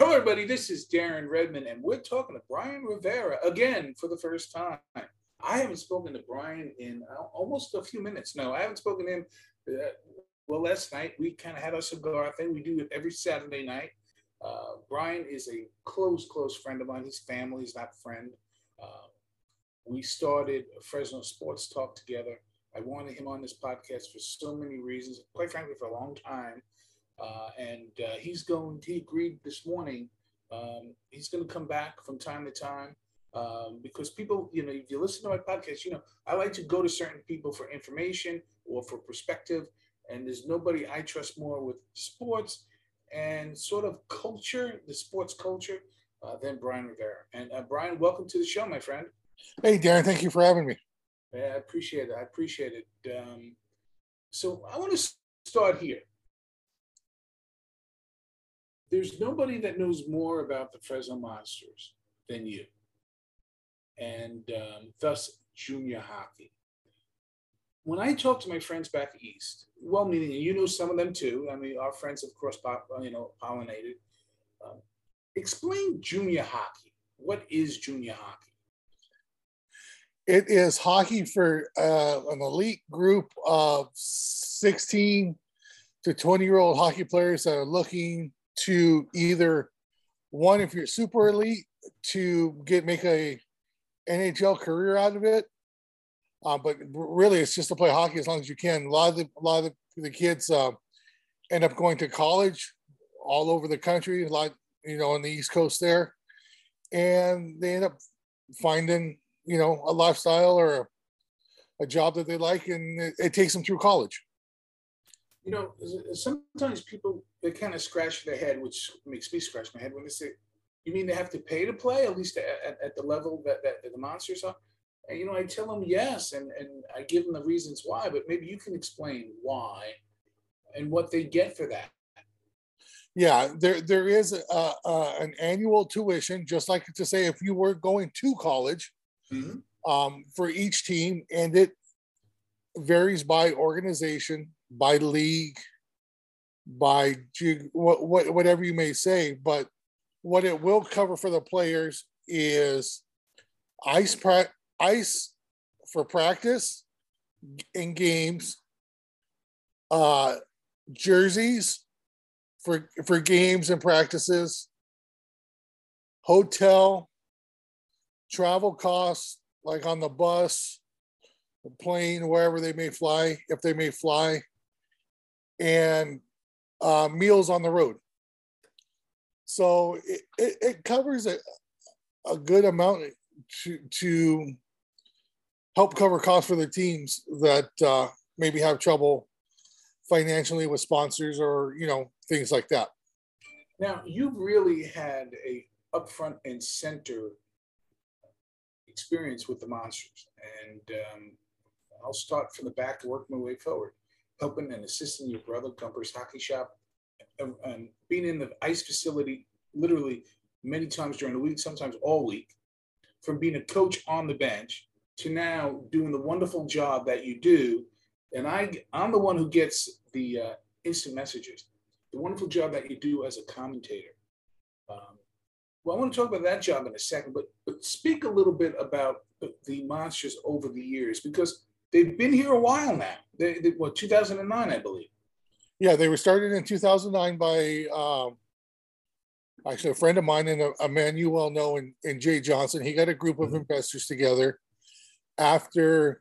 Hello, everybody. This is Darren Redmond, and we're talking to Brian Rivera again for the first time. I haven't spoken to Brian in almost a few minutes. No, I haven't spoken to him. Uh, well, last night we kind of had a cigar thing. We do it every Saturday night. Uh, Brian is a close, close friend of mine. His family is not friend. Uh, we started Fresno Sports Talk together. I wanted him on this podcast for so many reasons, quite frankly, for a long time. Uh, and uh, he's going, he agreed this morning, um, he's going to come back from time to time um, because people, you know, if you listen to my podcast, you know, I like to go to certain people for information or for perspective. And there's nobody I trust more with sports and sort of culture, the sports culture, uh, than Brian Rivera. And uh, Brian, welcome to the show, my friend. Hey, Darren, thank you for having me. Yeah, I appreciate it. I appreciate it. Um, so I want to start here there's nobody that knows more about the Fresno Monsters than you, and um, thus junior hockey. When I talk to my friends back east, well meaning, and you know some of them too. I mean, our friends have cross you know pollinated. Um, explain junior hockey. What is junior hockey? It is hockey for uh, an elite group of 16 to 20 year old hockey players that are looking to either one if you're super elite to get make a NHL career out of it. Uh, but really, it's just to play hockey as long as you can. A lot of the, a lot of the, the kids uh, end up going to college all over the country, a lot you know on the East Coast there, and they end up finding you know a lifestyle or a, a job that they like, and it, it takes them through college you know, sometimes people they kind of scratch their head, which makes me scratch my head when they say, "You mean they have to pay to play at least at, at the level that, that, the monsters are?" And you know, I tell them yes, and and I give them the reasons why, but maybe you can explain why and what they get for that. Yeah, there there is a, a, an annual tuition, just like to say if you were going to college, mm-hmm. um, for each team, and it varies by organization by league, by what, what, whatever you may say. But what it will cover for the players is ice pra- ice for practice in games, uh, jerseys for for games and practices, hotel, travel costs like on the bus, the plane, wherever they may fly, if they may fly, and uh, meals on the road. So it, it, it covers a, a good amount to, to help cover costs for the teams that uh, maybe have trouble financially with sponsors or you know things like that. Now you've really had a upfront and center experience with the monsters, and um, I'll start from the back, to work my way forward helping and assisting your brother Gumper's hockey shop and, and being in the ice facility literally many times during the week, sometimes all week, from being a coach on the bench to now doing the wonderful job that you do. And I, I'm the one who gets the uh, instant messages, the wonderful job that you do as a commentator. Um, well, I want to talk about that job in a second, but but speak a little bit about the, the monsters over the years because they've been here a while now. They, they what 2009, I believe. Yeah, they were started in 2009 by um, actually a friend of mine and a, a man you well know, in, in Jay Johnson. He got a group of mm-hmm. investors together after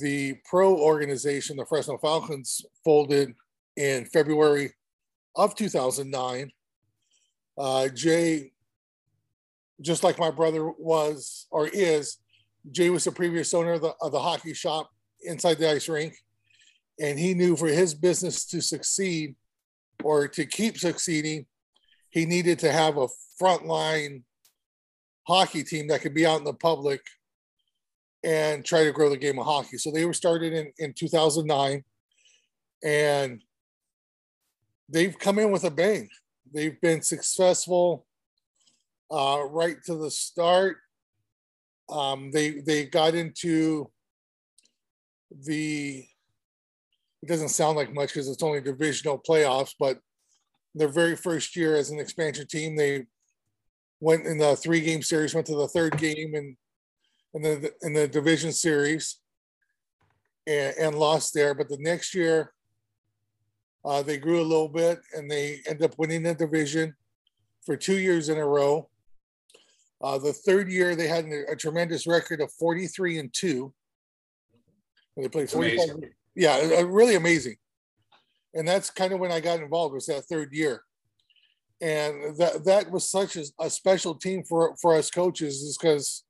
the pro organization, the Fresno Falcons, folded in February of 2009. Uh, Jay, just like my brother was or is, Jay was the previous owner of the, of the hockey shop inside the ice rink. And he knew for his business to succeed or to keep succeeding, he needed to have a frontline hockey team that could be out in the public and try to grow the game of hockey. So they were started in, in 2009 and they've come in with a bang. They've been successful uh, right to the start. Um, they they got into the. It doesn't sound like much because it's only divisional playoffs, but their very first year as an expansion team. They went in the three game series, went to the third game and in the in the division series and, and lost there. But the next year, uh, they grew a little bit and they end up winning the division for two years in a row. Uh, the third year, they had a, a, tremendous record of 43 and two. They played 45. Yeah, really amazing. And that's kind of when I got involved was that third year. And that that was such a, a special team for, for us coaches is because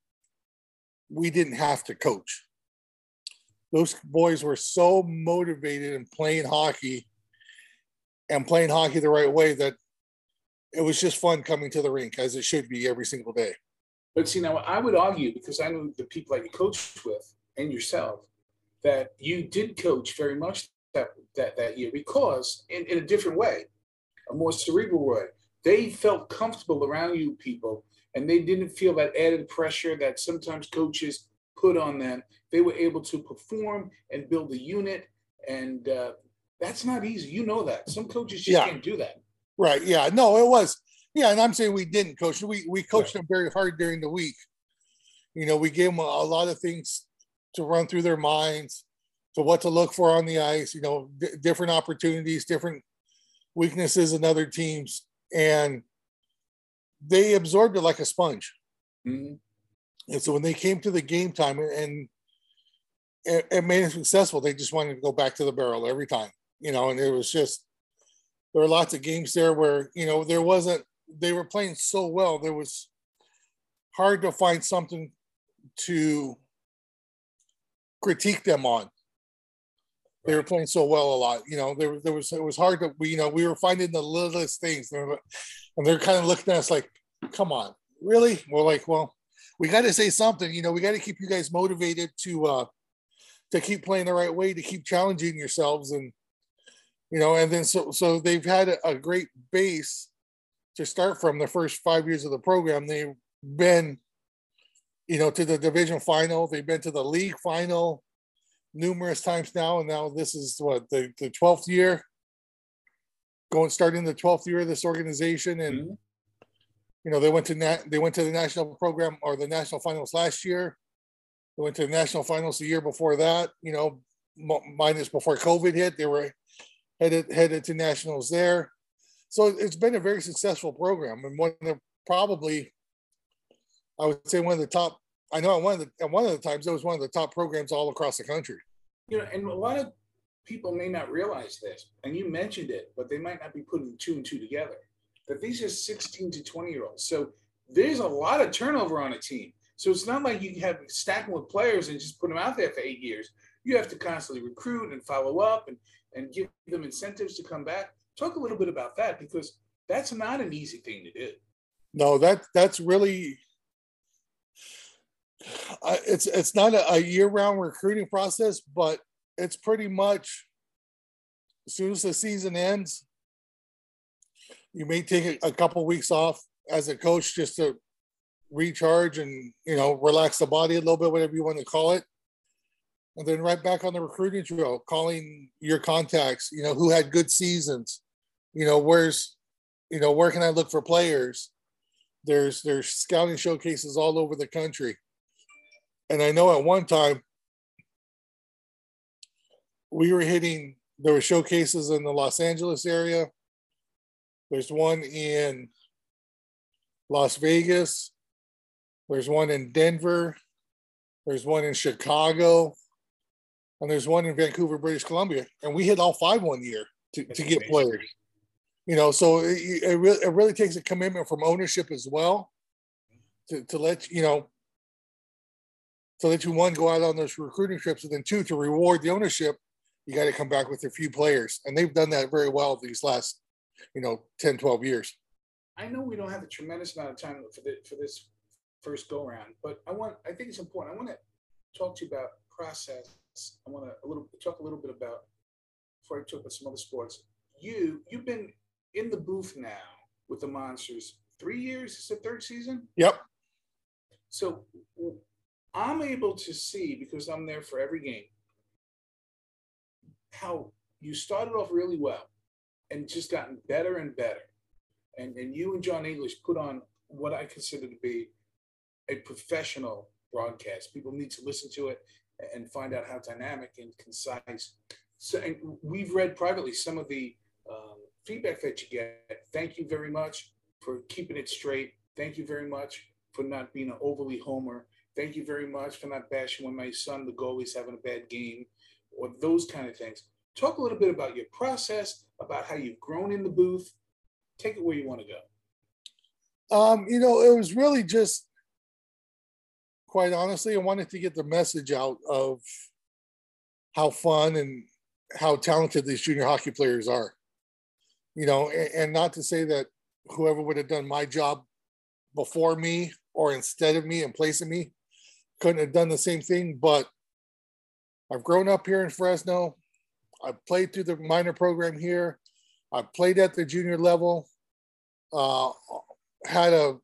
we didn't have to coach. Those boys were so motivated in playing hockey and playing hockey the right way that it was just fun coming to the rink as it should be every single day. But see, now I would argue because I know the people that you coached with and yourself that you did coach very much that that, that year because in, in a different way, a more cerebral way. They felt comfortable around you people and they didn't feel that added pressure that sometimes coaches put on them. They were able to perform and build a unit, and uh, that's not easy. You know that some coaches just yeah. can't do that. Right. Yeah. No, it was. Yeah, and I'm saying we didn't coach. We we coached right. them very hard during the week. You know, we gave them a, a, lot of things to run through their minds, to what to look for on the ice. You know, d- different opportunities, different weaknesses in other teams, and they absorbed it like a sponge. Mm-hmm. And so when they came to the game time and it, it made it successful, they just wanted to go back to the barrel every time, you know, and it was just, there were lots of games there where, you know, there wasn't, they were playing so well. There was hard to find something to critique them on. They were playing so well a lot, you know. There, there was it was hard to, we, you know, we were finding the littlest things, and they're kind of looking at us like, "Come on, really?" We're like, "Well, we got to say something. You know, we got to keep you guys motivated to uh, to keep playing the right way, to keep challenging yourselves, and you know, and then so so they've had a, a great base to start from the first five years of the program. They've been, you know, to the division final. They've been to the league final numerous times now, and now this is what the the twelfth year. Going starting the twelfth year of this organization, and mm-hmm you know, they went to nat- they went to the national program or the national finals last year. They went to the national finals the year before that. You know, minus before COVID hit, they were headed headed to nationals there. So it's been a very successful program and one of probably, I would say one of the top. I know at one of the at one of the times it was one of the top programs all across the country. You know, and a lot of people may not realize this, and you mentioned it, but they might not be putting two and two together that these are 16 to 20 year olds. So there's a lot of turnover on a team. So it's not like you have stacking with players and just put them out there for eight years. You have to constantly recruit and follow up and, and give them incentives to come back. Talk a little bit about that because that's not an easy thing to do. No, that that's really it's it's not a, a year-round recruiting process, but it's pretty much as soon as the season ends, you may take a, a couple weeks off as a coach just to recharge and you know relax the body a little bit, whatever you want to call it. And then right back on the recruiting trail, calling your contacts, you know, who had good seasons, you know, where's, you know, where can I look for players? There's there's scouting showcases all over the country. And I know at one time we were hitting there were showcases in the Los Angeles area, there's one in Las Vegas. There's one in Denver. There's one in Chicago. And there's one in Vancouver, British Columbia. And we hit all five one year to, to get players. You know, so it, it, really, it really takes a commitment from ownership as well to, to let, you know, to that you one go out on those recruiting trips and then two to reward the ownership you got to come back with a few players. And they've done that very well these last you know 10 12 years. I know we don't have a tremendous amount of time for, the, for this first go around but i want i think it's important. I want to talk to you about process. I want to a little talk a little bit about before i talk about some other sports. You you've been in the booth now with the monsters three years? Is the third season? Yep. So i'm able to see because i'm there for every game how you started off really well and just gotten better and better. And and you and John English put on what I consider to be a professional broadcast. People need to listen to it and find out how dynamic and concise. So, and we've read privately some of the um, feedback that you get. Thank you very much for keeping it straight. Thank you very much for not being an overly homer. Thank you very much for not bashing when my son, the goalie's having a bad game, or those kind of things. Talk a little bit about your process, about how you've grown in the booth. Take it where you want to go. Um, you know, it was really just, quite honestly, I wanted to get the message out of how fun and how talented these junior hockey players are. You know, and, and not to say that whoever would have done my job before me or instead of me and place of me couldn't have done the same thing. But I've grown up here in Fresno. I played through the minor program here. I played at the junior level. Uh, had a,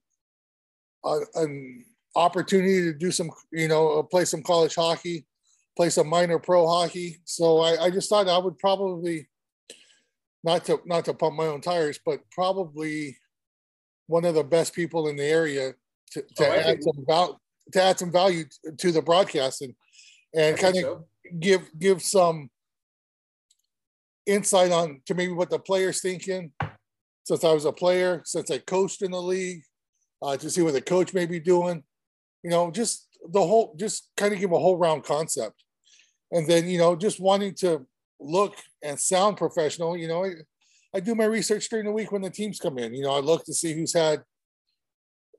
a, an opportunity to do some, you know, play some college hockey, play some minor pro hockey. So I, I just thought I would probably not to not to pump my own tires, but probably one of the best people in the area to, to oh, add some to add some value to the broadcast and and kind of so. give give some insight on to maybe what the players thinking since I was a player, since I coached in the league, uh, to see what the coach may be doing, you know, just the whole, just kind of give a whole round concept. And then, you know, just wanting to look and sound professional, you know, I, I do my research during the week when the teams come in. You know, I look to see who's had,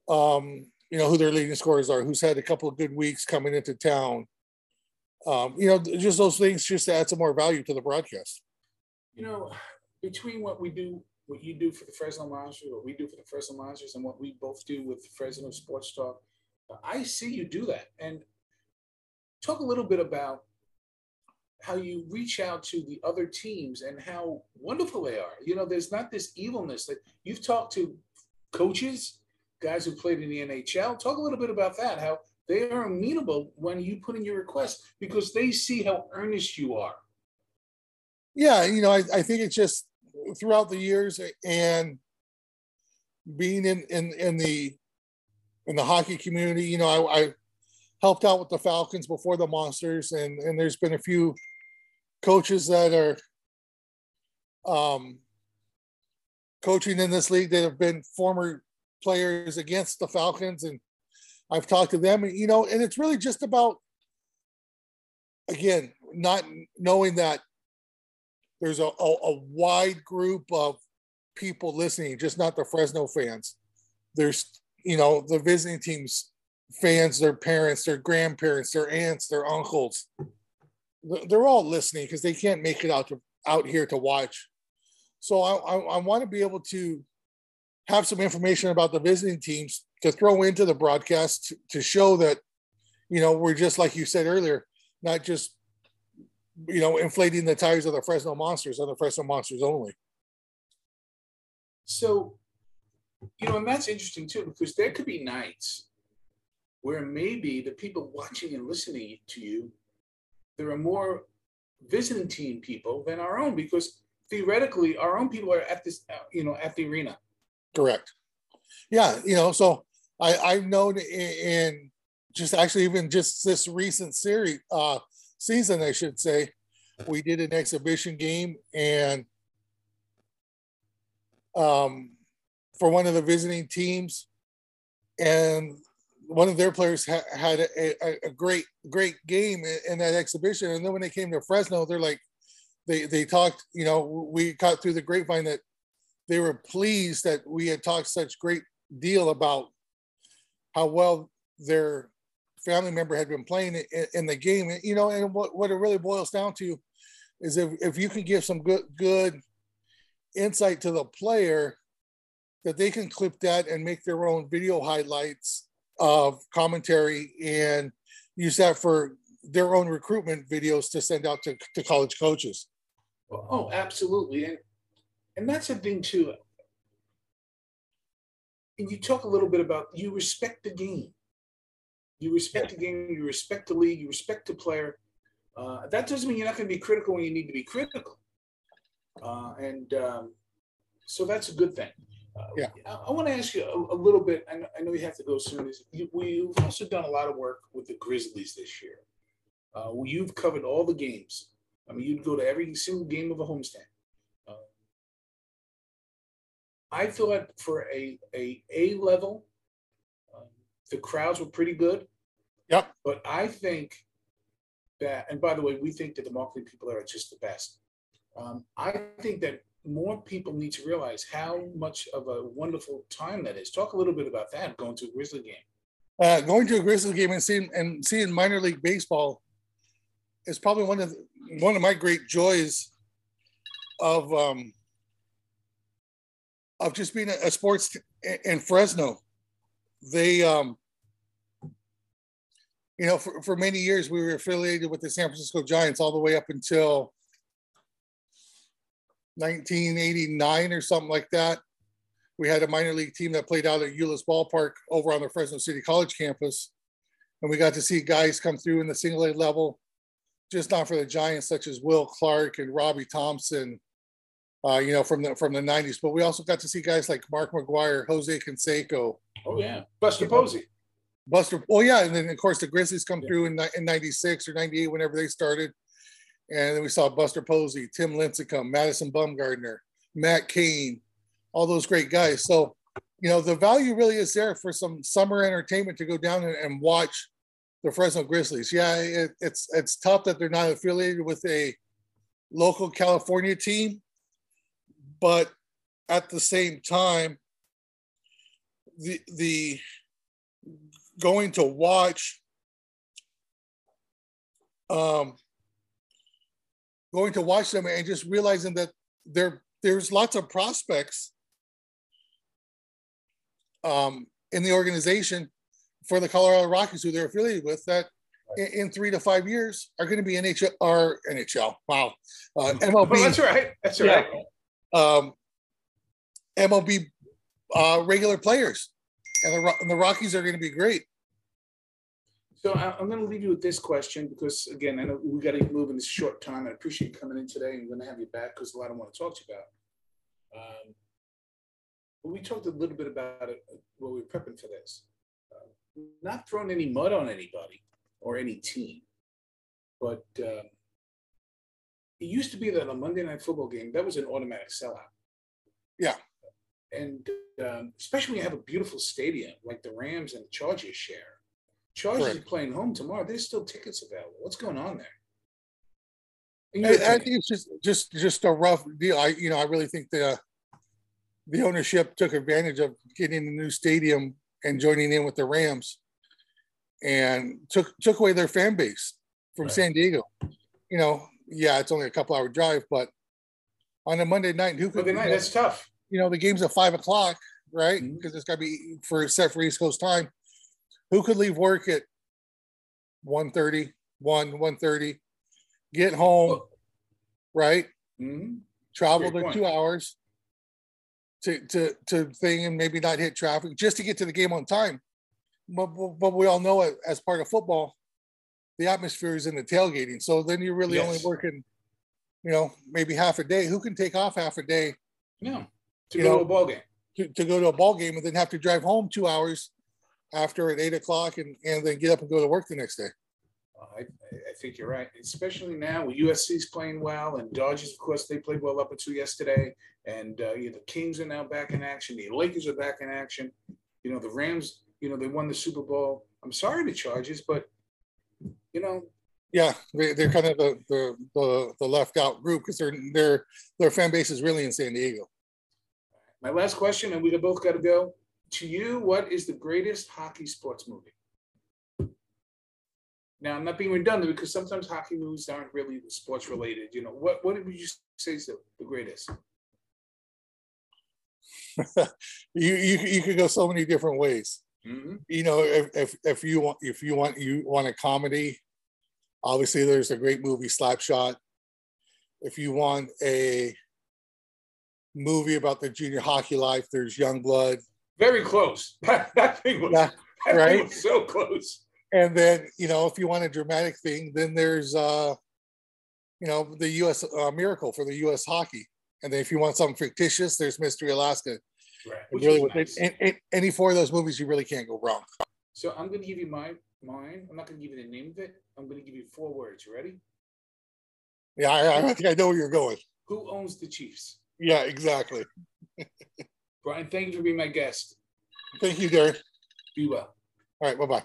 um, you know, who their leading scorers are, who's had a couple of good weeks coming into town. Um, you know, just those things just to add some more value to the broadcast. You know, between what we do, what you do for the Fresno Monsters, what we do for the Fresno Monsters, and what we both do with Fresno Sports Talk, I see you do that. And talk a little bit about how you reach out to the other teams and how wonderful they are. You know, there's not this evilness that you've talked to coaches, guys who played in the NHL. Talk a little bit about that, how they are amenable when you put in your request because they see how earnest you are. Yeah, you know, I, I think it's just throughout the years and being in, in, in the in the hockey community, you know, I, I helped out with the Falcons before the Monsters, and and there's been a few coaches that are um, coaching in this league that have been former players against the Falcons, and I've talked to them, and you know, and it's really just about again not knowing that there's a, a, a wide group of people listening, just not the Fresno fans. There's you know the visiting teams fans, their parents, their grandparents, their aunts, their uncles they're all listening because they can't make it out to out here to watch. So I, I, I want to be able to have some information about the visiting teams to throw into the broadcast to, show that, you know, we're just like you said earlier, not just, you know, inflating the tires of the Fresno Monsters and the Fresno Monsters only. So, you know, and that's interesting too, because there could be nights where maybe the people watching and listening to you there are more visiting team people than our own because theoretically our own people are at this uh, you know at the arena correct yeah you know so i i've known in, in just actually even just this recent series uh season i should say we did an exhibition game and um for one of the visiting teams and one of their players ha- had a, a, a, great great game in, that exhibition, and then when they came to Fresno, they're like, they they talked. You know, we got through the grapevine that they were pleased that we had talked such great deal about how well their family member had been playing in, the game. You know, and what, what it really boils down to is if, if you can give some good good insight to the player that they can clip that and make their own video highlights of commentary and use that for their own recruitment videos to send out to, to college coaches. Oh, absolutely. And and that's the thing too. And you talk a little bit about you respect the game. You respect the game, you respect the league, you respect the player. Uh, that doesn't mean you're not going to be critical when you need to be critical. Uh, and um, so that's a good thing. Uh, Yeah. I, I want to ask you a, a little bit. I know, I know you have to go soon. Is you, we've also done a lot of work with the Grizzlies this year. Uh, well, you've covered all the games. I mean, you'd go to every single game of a homestand. I thought for a a A level, um, the crowds were pretty good. Yep. But I think that, and by the way, we think that the marketing people are just the best. Um, I think that more people need to realize how much of a wonderful time that is. Talk a little bit about that going to a Grizzly game. Uh, going to a Grizzlies game and seeing and seeing minor league baseball is probably one of the, one of my great joys of um, of just being a, sports in Fresno. They um, you know for, for many years we were affiliated with the San Francisco Giants all the way up until 1989 or something like that. We had a minor league team that played out at Euless Ballpark over on the Fresno City College campus. And we got to see guys come through in the single A level, just not for the Giants, such as Will Clark and Robby Thompson, uh, you know, from the from the 90s. But we also got to see guys like Mark McGwire, Jose Canseco, Oh yeah, Buster Posey. Buster. Oh yeah, and then of course the Grizzlies come Yeah. through in in '96 or '98, whenever they started, and then we saw Buster Posey, Tim Lincecum, Madison Bumgarner, Matt Cain, all those great guys. So, you know, the value really is there for some summer entertainment to go down and, and watch the Fresno Grizzlies. Yeah, it, it's it's tough that they're not affiliated with a local California team, but at the same time, the the going to watch um going to watch them and just realizing that there there's lots of prospects um in the organization for the Colorado Rockies who they're affiliated with that in, in three to five years are going to be NHL or NHL. Wow. Uh, MLB Well, that's right. That's Yeah. right. Um, MLB uh, regular players, and the and the Rockies are going to be great. So I'm going to leave you with this question because again, I know we got to move in this short time. I appreciate you coming in today. And I'm going to have you back because a lot I want to talk to you about. Um, we talked a little bit about it while we were prepping for this. Uh, not throwing any mud on anybody or any team, but um, it used to be that a Monday night football game that was an automatic sellout. Yeah. And um, especially when you have a beautiful stadium like the Rams and the Chargers share. Chargers are playing home tomorrow. There's still tickets available. What's going on there? I, I think it's just just just a rough deal. I you know I really think the the ownership took advantage of getting the new stadium and joining in with the Rams, and took took away their fan base from Right. San Diego. You know, yeah, it's only a couple hour drive, but on a Monday night, who could Monday night, that's tough. you know the game's at five o'clock, right? Mhm. Because it's got to be for set for East Coast time. Who could leave work at 1.30, 1, 1.30, get home, right? Mhm. Travel Great the two hours to to to thing and maybe not hit traffic just to get to the game on time. But but we all know it as part of football, the atmosphere is in the tailgating. So then you're really only working, you know, maybe half a day. Who can take off half a day Yeah. To go know, to a ball game. to, to go to a ball game and then have to drive home two hours after at eight o'clock and, and then get up and go to work the next day. I, I think you're right, especially now with USC's playing well and Dodgers, of course, they played well up until yesterday. And uh, you know, the Kings are now back in action. The Lakers are back in action. You know, the Rams, you know, they won the Super Bowl. I'm sorry, the Chargers, but you know, Yeah, they, they're kind of the, the, the, the left out group because their their their fan base is really in San Diego. my last question, and we both got to go. To you, what is the greatest hockey sports movie? Now, I'm not being redundant because sometimes hockey movies aren't really sports related. You know, what what would you say is the, the greatest? You you you could go so many different ways. Hmm You know, if if, if you want if you want you want a comedy, obviously there's a great movie Slapshot. If you want a movie about the junior hockey life, there's Young Blood. Very close. That, that thing was, Yeah, that thing right? was so close. and then you know if you want a dramatic thing then there's uh you know the us uh, miracle for the us hockey And then if you want something fictitious, there's Mystery Alaska. Right. And really, was with nice. it, in, in, any four of those movies, you really can't go wrong. So I'm gonna give you my mine. I'm not gonna give you the name of it. I'm gonna give you four words. You ready? Yeah, I, I think I know where you're going. Who owns the Chiefs? Yeah, exactly. Brian, thank you for being my guest. Thank you, Darren. Be well. All right, bye bye.